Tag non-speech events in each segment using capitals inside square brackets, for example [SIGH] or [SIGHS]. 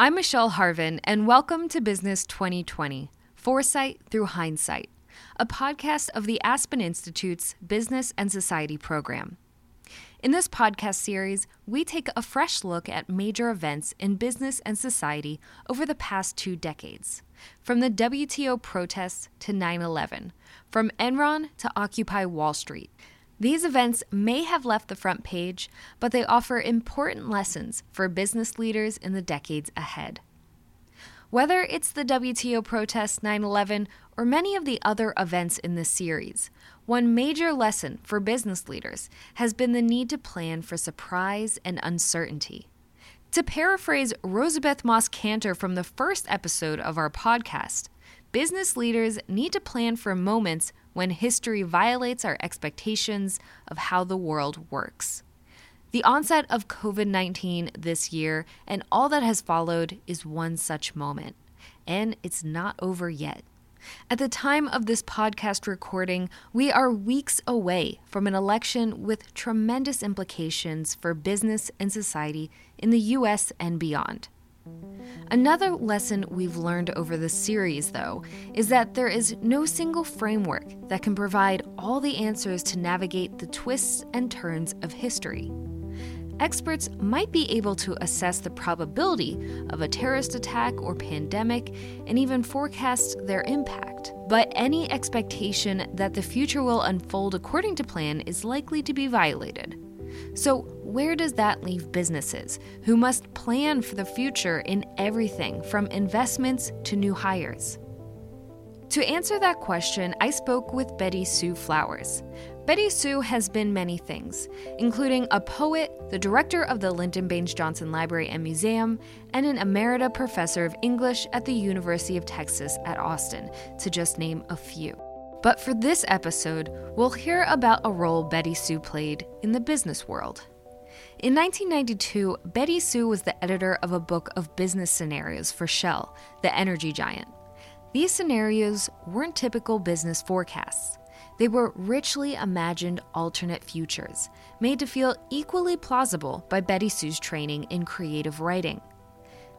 I'm Michelle Harven, and welcome to Business 2020 Foresight Through Hindsight, a podcast of the Aspen Institute's Business and Society program. In this podcast series, we take a fresh look at major events in business and society over the past two decades. From the WTO protests to 9 11, from Enron to Occupy Wall Street. These events may have left the front page, but they offer important lessons for business leaders in the decades ahead. Whether it's the WTO protests 9 11 or many of the other events in this series, one major lesson for business leaders has been the need to plan for surprise and uncertainty. To paraphrase Rosabeth Moss Kanter from the first episode of our podcast, business leaders need to plan for moments when history violates our expectations of how the world works. The onset of COVID 19 this year and all that has followed is one such moment, and it's not over yet. At the time of this podcast recording, we are weeks away from an election with tremendous implications for business and society in the US and beyond. Another lesson we've learned over this series, though, is that there is no single framework that can provide all the answers to navigate the twists and turns of history experts might be able to assess the probability of a terrorist attack or pandemic and even forecast their impact. But any expectation that the future will unfold according to plan is likely to be violated. So, where does that leave businesses who must plan for the future in everything from investments to new hires? To answer that question, I spoke with Betty Sue Flowers. Betty Sue has been many things, including a poet, the director of the Lyndon Baines Johnson Library and Museum, and an emerita professor of English at the University of Texas at Austin, to just name a few. But for this episode, we'll hear about a role Betty Sue played in the business world. In 1992, Betty Sue was the editor of a book of business scenarios for Shell, the energy giant. These scenarios weren't typical business forecasts. They were richly imagined alternate futures, made to feel equally plausible by Betty Sue's training in creative writing.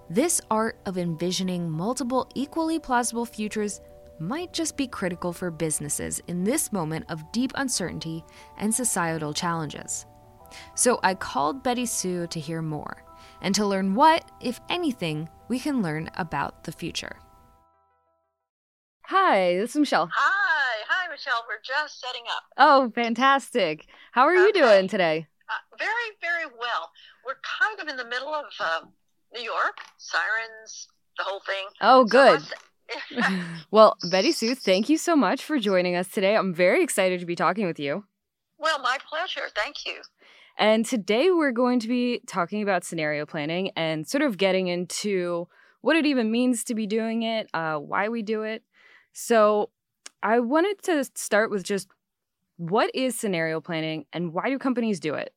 This art of envisioning multiple equally plausible futures might just be critical for businesses in this moment of deep uncertainty and societal challenges. So I called Betty Sue to hear more and to learn what, if anything, we can learn about the future. Hi, this is Michelle. Hi. Hi, Michelle. We're just setting up. Oh, fantastic. How are okay. you doing today? Uh, very, very well. We're kind of in the middle of uh, New York, sirens, the whole thing. Oh, good. So [LAUGHS] well, Betty Sue, thank you so much for joining us today. I'm very excited to be talking with you. Well, my pleasure. Thank you. And today we're going to be talking about scenario planning and sort of getting into what it even means to be doing it, uh, why we do it. So, I wanted to start with just what is scenario planning and why do companies do it?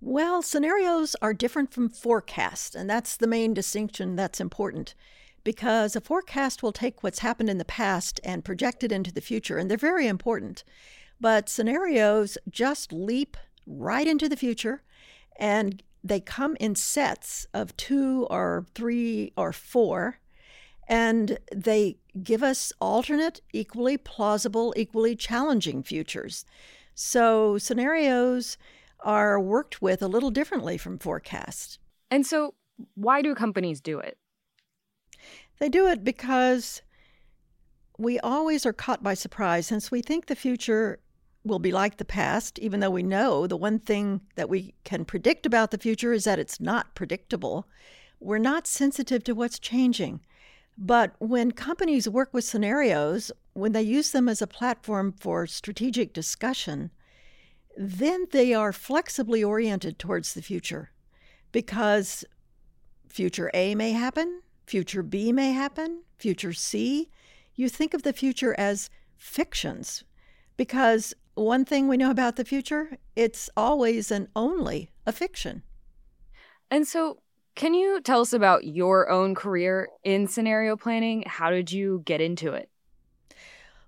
Well, scenarios are different from forecasts, and that's the main distinction that's important because a forecast will take what's happened in the past and project it into the future, and they're very important. But scenarios just leap right into the future and they come in sets of two or three or four and they give us alternate, equally plausible, equally challenging futures. So scenarios are worked with a little differently from forecasts. And so, why do companies do it? They do it because we always are caught by surprise since we think the future will be like the past, even though we know the one thing that we can predict about the future is that it's not predictable. We're not sensitive to what's changing. But when companies work with scenarios, when they use them as a platform for strategic discussion, then they are flexibly oriented towards the future because future A may happen, future B may happen, future C. You think of the future as fictions because one thing we know about the future, it's always and only a fiction. And so can you tell us about your own career in scenario planning? How did you get into it?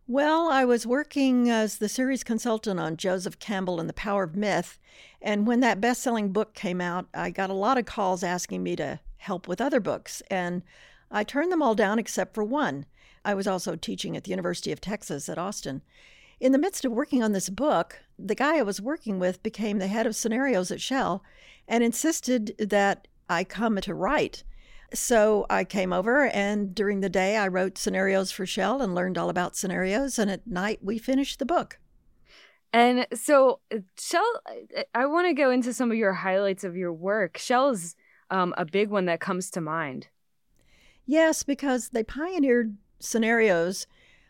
Well, I was working as the series consultant on Joseph Campbell and the Power of Myth. And when that best selling book came out, I got a lot of calls asking me to help with other books. And I turned them all down except for one. I was also teaching at the University of Texas at Austin. In the midst of working on this book, the guy I was working with became the head of scenarios at Shell and insisted that I come to write. So I came over, and during the day, I wrote scenarios for Shell and learned all about scenarios. And at night, we finished the book. And so, Shell, I want to go into some of your highlights of your work. Shell's um, a big one that comes to mind. Yes, because they pioneered scenarios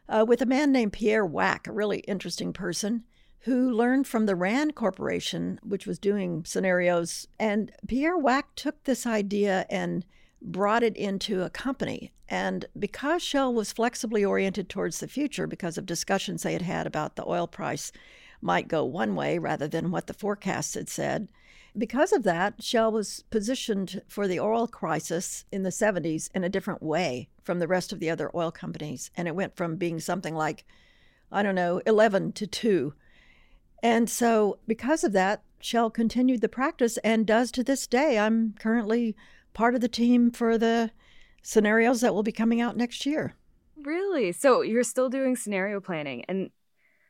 uh, with a man named Pierre Wack, a really interesting person who learned from the Rand Corporation, which was doing scenarios. And Pierre Wack took this idea and brought it into a company. And because Shell was flexibly oriented towards the future, because of discussions they had had about the oil price might go one way rather than what the forecasts had said, because of that, Shell was positioned for the oil crisis in the 70s in a different way from the rest of the other oil companies. And it went from being something like, I don't know, 11 to 2. And so, because of that, Shell continued the practice and does to this day. I'm currently part of the team for the scenarios that will be coming out next year. Really? So you're still doing scenario planning and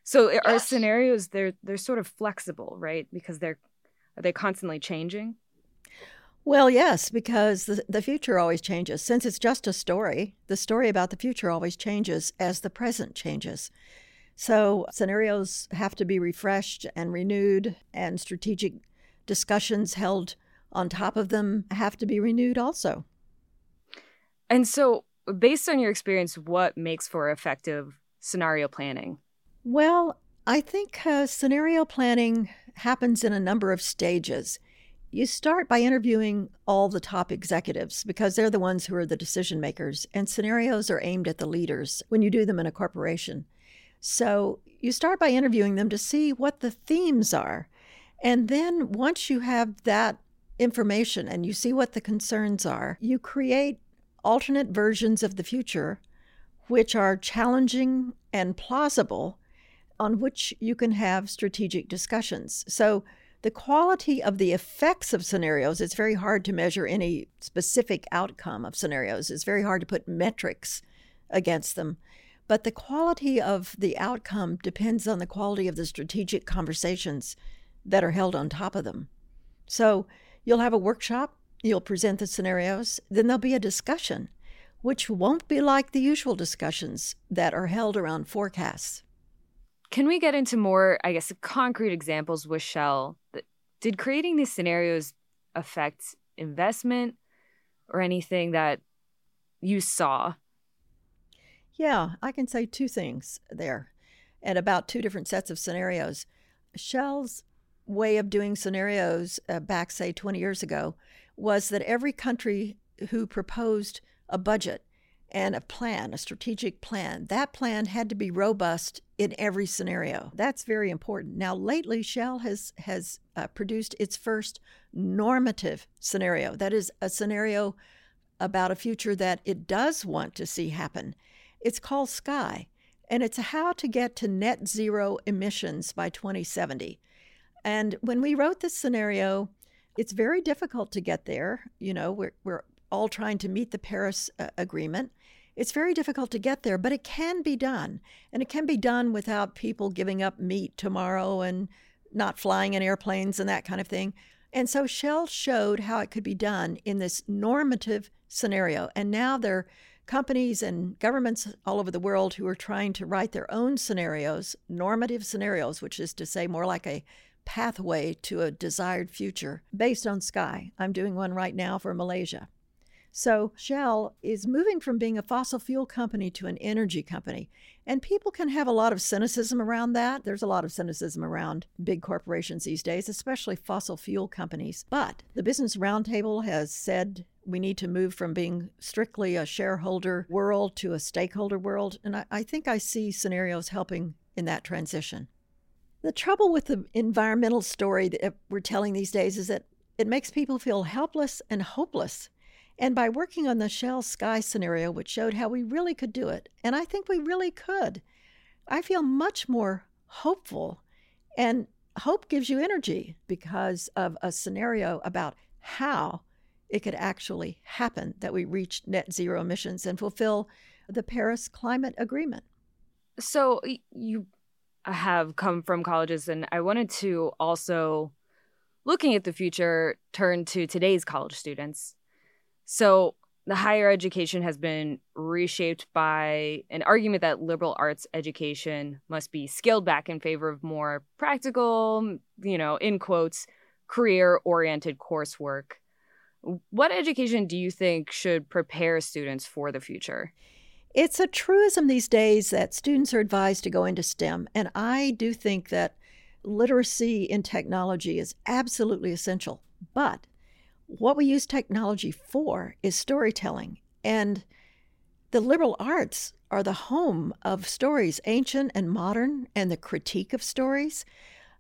so yes. are scenarios they're they're sort of flexible, right? Because they're are they constantly changing? Well, yes, because the, the future always changes. Since it's just a story, the story about the future always changes as the present changes. So scenarios have to be refreshed and renewed, and strategic discussions held on top of them have to be renewed also. And so, based on your experience, what makes for effective scenario planning? Well, I think uh, scenario planning happens in a number of stages. You start by interviewing all the top executives because they're the ones who are the decision makers, and scenarios are aimed at the leaders when you do them in a corporation. So you start by interviewing them to see what the themes are. And then once you have that information and you see what the concerns are, you create alternate versions of the future which are challenging and plausible on which you can have strategic discussions. So the quality of the effects of scenarios, it's very hard to measure any specific outcome of scenarios. It's very hard to put metrics against them. But the quality of the outcome depends on the quality of the strategic conversations that are held on top of them. So You'll have a workshop, you'll present the scenarios, then there'll be a discussion, which won't be like the usual discussions that are held around forecasts. Can we get into more, I guess, concrete examples with Shell? Did creating these scenarios affect investment or anything that you saw? Yeah, I can say two things there and about two different sets of scenarios. Shell's way of doing scenarios uh, back, say, 20 years ago was that every country who proposed a budget and a plan, a strategic plan, that plan had to be robust in every scenario. That's very important. Now, lately, Shell has has uh, produced its first normative scenario. That is a scenario about a future that it does want to see happen. It's called Sky, and it's how to get to net zero emissions by 2070. And when we wrote this scenario, it's very difficult to get there. You know, we're, we're all trying to meet the Paris uh, Agreement. It's very difficult to get there, but it can be done. And it can be done without people giving up meat tomorrow and not flying in airplanes and that kind of thing. And so Shell showed how it could be done in this normative scenario. And now there are companies and governments all over the world who are trying to write their own scenarios, normative scenarios, which is to say more like a pathway to a desired future based on Sky. I'm doing one right now for Malaysia. So, Shell is moving from being a fossil fuel company to an energy company. And people can have a lot of cynicism around that. There's a lot of cynicism around big corporations these days, especially fossil fuel companies. But the Business Roundtable has said we need to move from being strictly a shareholder world to a stakeholder world. And I, I think I see scenarios helping in that transition. The trouble with the environmental story that we're telling these days is that it makes people feel helpless and hopeless. And by working on the Shell Sky scenario, which showed how we really could do it, and I think we really could, I feel much more hopeful. And hope gives you energy because of a scenario about how it could actually happen that we reach net zero emissions and fulfill the Paris Climate Agreement. So you have come from colleges, and I wanted to also, looking at the future, turn to today's college students. So the higher education has been reshaped by an argument that liberal arts education must be scaled back in favor of more practical, you know, in quotes, career oriented coursework. What education do you think should prepare students for the future? It's a truism these days that students are advised to go into STEM. And I do think that literacy in technology is absolutely essential. But what we use technology for is storytelling. And the liberal arts are the home of stories, ancient and modern, and the critique of stories.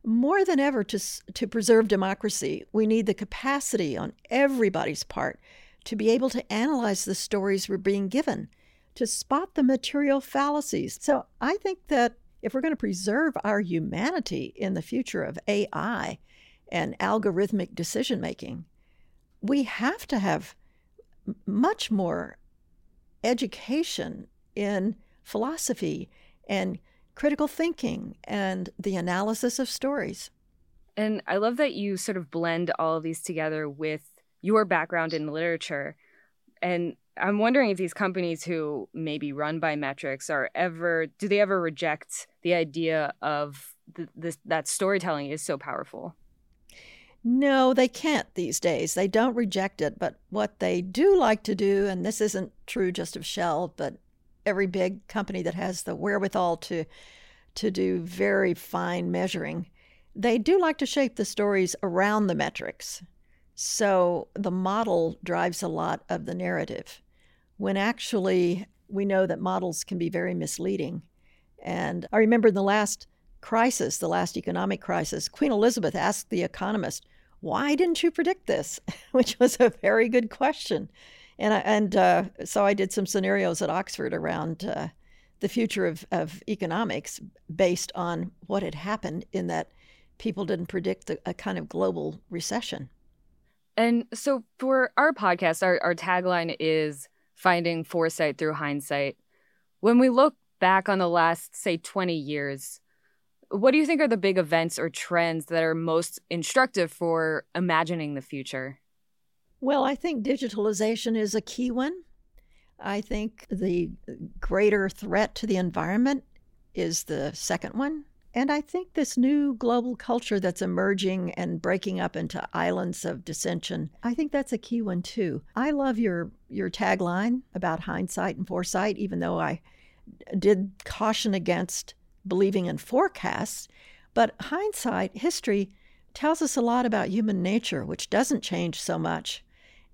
More than ever, to, to preserve democracy, we need the capacity on everybody's part to be able to analyze the stories we're being given, to spot the material fallacies. So I think that if we're going to preserve our humanity in the future of AI and algorithmic decision making, we have to have much more education in philosophy and critical thinking and the analysis of stories. And I love that you sort of blend all of these together with your background in literature. And I'm wondering if these companies who may be run by metrics are ever, do they ever reject the idea of this, that storytelling is so powerful? No, they can't these days. They don't reject it. But what they do like to do, and this isn't true just of Shell, but every big company that has the wherewithal to to do very fine measuring, they do like to shape the stories around the metrics. So the model drives a lot of the narrative, when actually we know that models can be very misleading. And I remember in the last crisis, the last economic crisis, Queen Elizabeth asked the economist, Why didn't you predict this? [LAUGHS] Which was a very good question. And, I, and uh, so I did some scenarios at Oxford around uh, the future of, of economics based on what had happened in that people didn't predict the, a kind of global recession. And so for our podcast, our, our tagline is finding foresight through hindsight. When we look back on the last, say, 20 years, what do you think are the big events or trends that are most instructive for imagining the future? Well, I think digitalization is a key one. I think the greater threat to the environment is the second one. And I think this new global culture that's emerging and breaking up into islands of dissension, I think that's a key one too. I love your your tagline about hindsight and foresight, even though I did caution against believing in forecasts. But hindsight, history, tells us a lot about human nature, which doesn't change so much.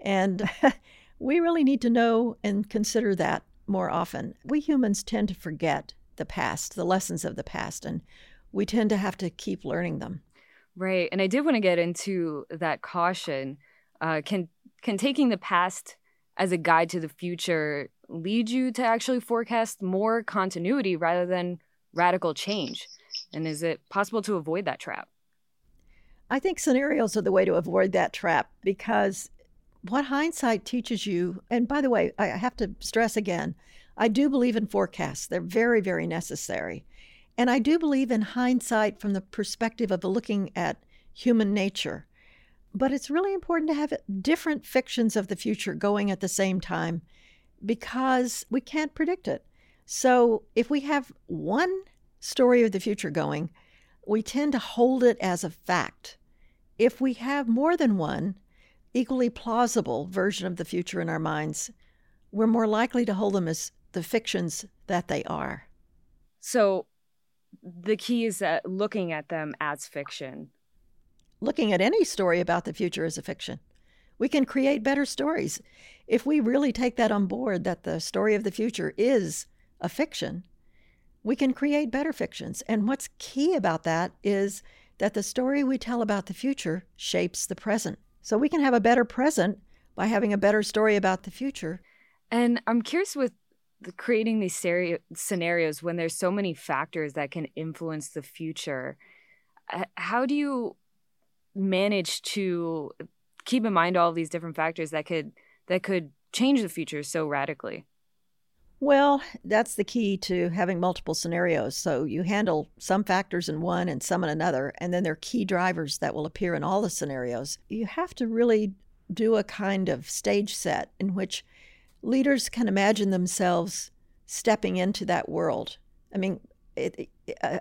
And [LAUGHS] we really need to know and consider that more often. We humans tend to forget the past, the lessons of the past, and we tend to have to keep learning them. Right. And I did want to get into that caution. Uh, can can taking the past as a guide to the future lead you to actually forecast more continuity rather than radical change? And is it possible to avoid that trap? I think scenarios are the way to avoid that trap because what hindsight teaches you, and by the way, I have to stress again, I do believe in forecasts. They're very, very necessary. And I do believe in hindsight from the perspective of looking at human nature. But it's really important to have different fictions of the future going at the same time because we can't predict it. So if we have one story of the future going, we tend to hold it as a fact. If we have more than one equally plausible version of the future in our minds, we're more likely to hold them as the fictions that they are. So the key is that looking at them as fiction. Looking at any story about the future as a fiction. We can create better stories. If we really take that on board, that the story of the future is a fiction, we can create better fictions. And what's key about that is that the story we tell about the future shapes the present. So we can have a better present by having a better story about the future. And I'm curious with creating these scenarios when there's so many factors that can influence the future. How do you manage to keep in mind all these different factors that could that could change the future so radically? Well, that's the key to having multiple scenarios. So you handle some factors in one and some in another, and then there are key drivers that will appear in all the scenarios. You have to really do a kind of stage set in which leaders can imagine themselves stepping into that world. I mean, it,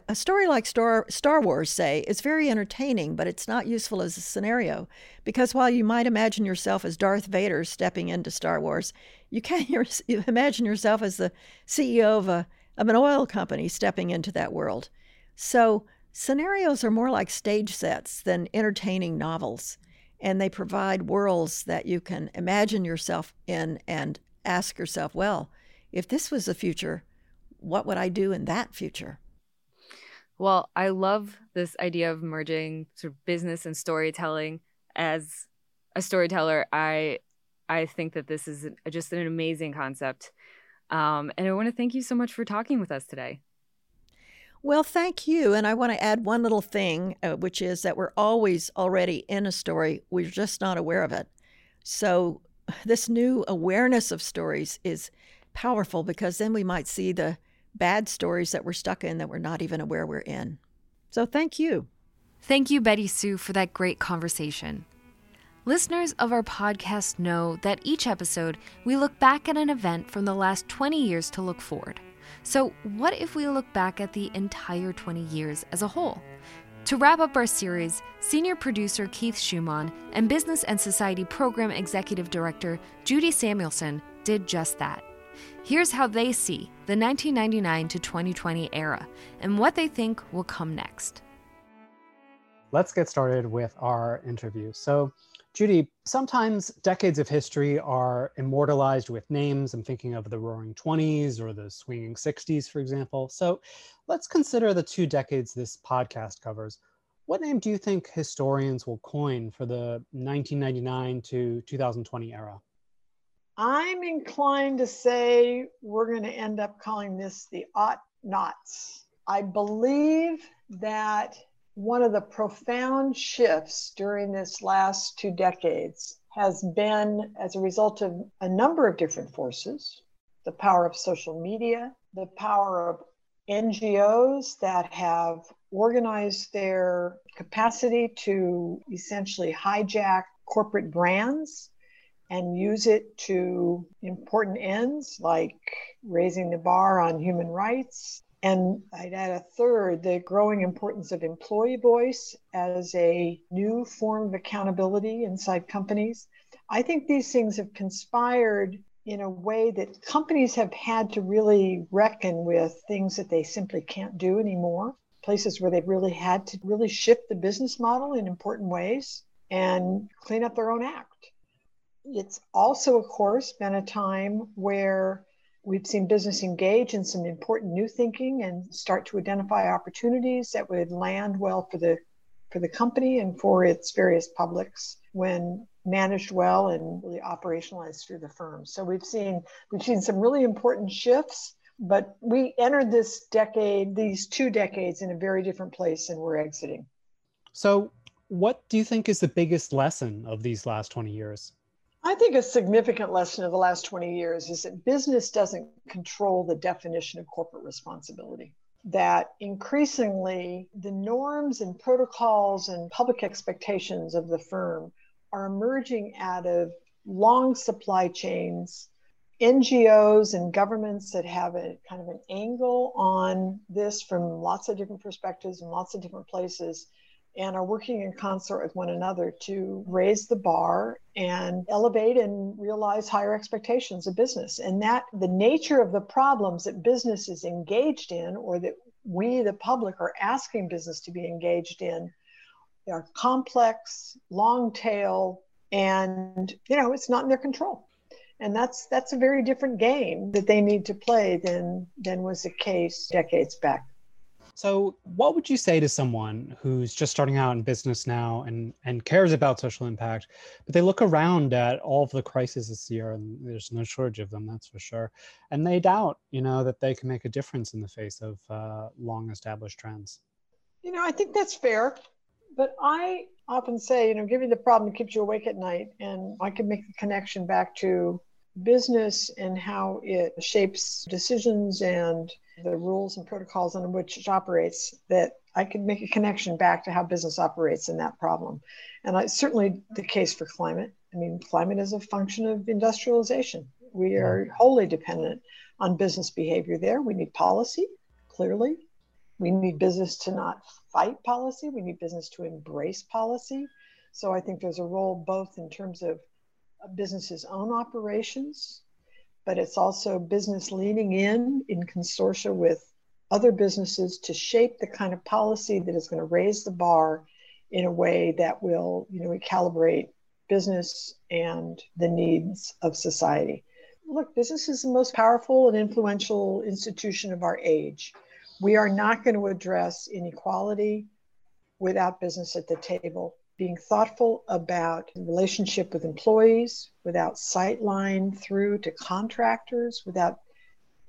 a story like Star, Star Wars, say, is very entertaining, but it's not useful as a scenario because while you might imagine yourself as Darth Vader stepping into Star Wars, you can't [LAUGHS] imagine yourself as the CEO of a of an oil company stepping into that world. So scenarios are more like stage sets than entertaining novels, and they provide worlds that you can imagine yourself in and ask yourself, well, if this was the future what would I do in that future? Well, I love this idea of merging sort of business and storytelling. As a storyteller, I I think that this is just an amazing concept. Um, and I want to thank you so much for talking with us today. Well, thank you. And I want to add one little thing, uh, which is that we're always already in a story. We're just not aware of it. So, [SIGHS] this new awareness of stories is powerful because then we might see the bad stories that we're stuck in that we're not even aware we're in. So thank you. Thank you, Betty Sue, for that great conversation. Listeners of our podcast know that each episode we look back at an event from the last 20 years to look forward. So, what if we look back at the entire 20 years as a whole? To wrap up our series, senior producer Keith Schumann and Business and Society Program Executive Director Judy Samuelson did just that. Here's how they see the 1999 to 2020 era and what they think will come next. Let's get started with our interview. So, Judy, sometimes decades of history are immortalized with names. I'm thinking of the Roaring 20s or the Swinging 60s, for example. So, let's consider the two decades this podcast covers. What name do you think historians will coin for the 1999 to 2020 era? I'm inclined to say we're going to end up calling this the ought nots. I believe that one of the profound shifts during this last two decades has been as a result of a number of different forces the power of social media, the power of NGOs that have organized their capacity to essentially hijack corporate brands and use it to important ends like raising the bar on human rights. And I'd add a third the growing importance of employee voice as a new form of accountability inside companies. I think these things have conspired in a way that companies have had to really reckon with things that they simply can't do anymore, places where they've really had to really shift the business model in important ways and clean up their own act it's also, of course, been a time where we've seen business engage in some important new thinking and start to identify opportunities that would land well for the for the company and for its various publics when managed well and really operationalized through the firm. So we've seen we've seen some really important shifts, but we entered this decade, these two decades, in a very different place than we're exiting. So, what do you think is the biggest lesson of these last 20 years? I think a significant lesson of the last 20 years is that business doesn't control the definition of corporate responsibility. That increasingly the norms and protocols and public expectations of the firm are emerging out of long supply chains, NGOs and governments that have a kind of an angle on this from lots of different perspectives and lots of different places and are working in concert with one another to raise the bar and elevate and realize higher expectations of business. And that the nature of the problems that business is engaged in, or that we, the public, are asking business to be engaged in, are complex, long tail, and you know, it's not in their control. And that's that's a very different game that they need to play than than was the case decades back. So, what would you say to someone who's just starting out in business now and, and cares about social impact, but they look around at all of the crises this year and there's no shortage of them, that's for sure, and they doubt, you know, that they can make a difference in the face of uh, long established trends? You know, I think that's fair. But I often say, you know, give you the problem that keeps you awake at night. And I can make the connection back to business and how it shapes decisions and the rules and protocols under which it operates that I could make a connection back to how business operates in that problem. And it's certainly the case for climate. I mean, climate is a function of industrialization. We are wholly dependent on business behavior there. We need policy, clearly. We need business to not fight policy. We need business to embrace policy. So I think there's a role both in terms of business's own operations, but it's also business leaning in in consortia with other businesses to shape the kind of policy that is going to raise the bar in a way that will, you know, recalibrate business and the needs of society. Look, business is the most powerful and influential institution of our age. We are not going to address inequality without business at the table being thoughtful about relationship with employees without sightline through to contractors without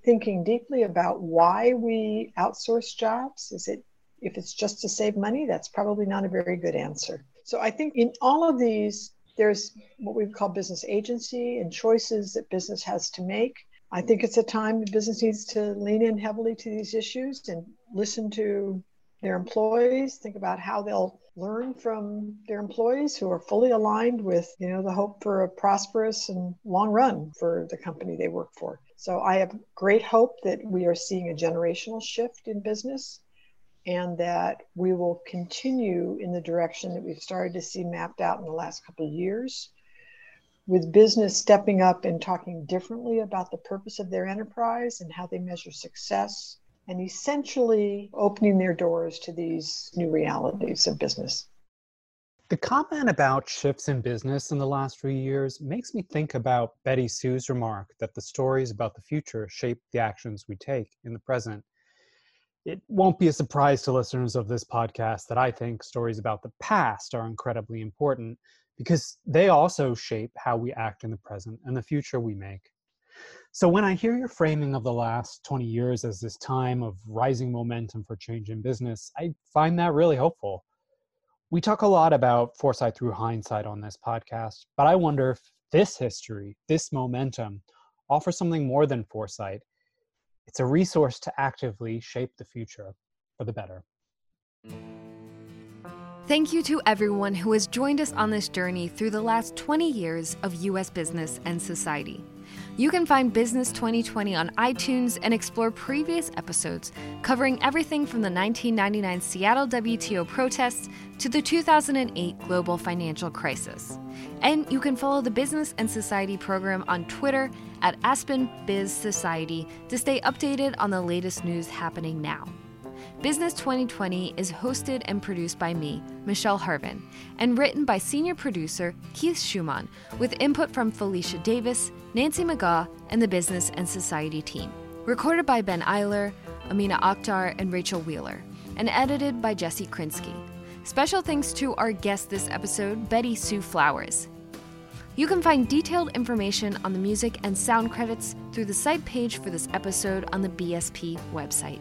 thinking deeply about why we outsource jobs. Is it if it's just to save money that's probably not a very good answer. So i think in all of these there's what we call business agency and choices that business has to make. I think it's a time business needs to lean in heavily to these issues and listen to their employees think about how they'll learn from their employees who are fully aligned with you know the hope for a prosperous and long run for the company they work for. So i have great hope that we are seeing a generational shift in business and that we will continue in the direction that we've started to see mapped out in the last couple of years with business stepping up and talking differently about the purpose of their enterprise and how they measure success and essentially opening their doors to these new realities of business. The comment about shifts in business in the last few years makes me think about Betty Sue's remark that the stories about the future shape the actions we take in the present. It won't be a surprise to listeners of this podcast that I think stories about the past are incredibly important because they also shape how we act in the present and the future we make. So when I hear your framing of the last 20 years as this time of rising momentum for change in business, I find that really hopeful. We talk a lot about foresight through hindsight on this podcast, but I wonder if this history, this momentum, offers something more than foresight. It's a resource to actively shape the future for the better. Thank you to everyone who has joined us on this journey through the last 20 years of U.S. business and society. You can find Business 2020 on iTunes and explore previous episodes covering everything from the 1999 Seattle WTO protests to the 2008 global financial crisis. And you can follow the Business and Society program on Twitter at Aspen Biz Society to stay updated on the latest news happening now. Business 2020 is hosted and produced by me, Michelle Harven, and written by senior producer Keith Schumann, with input from Felicia Davis, Nancy McGaw, and the Business and Society team. Recorded by Ben Eyler, Amina Akhtar, and Rachel Wheeler, and edited by Jesse Krinsky. Special thanks to our guest this episode, Betty Sue Flowers. You can find detailed information on the music and sound credits through the site page for this episode on the BSP website.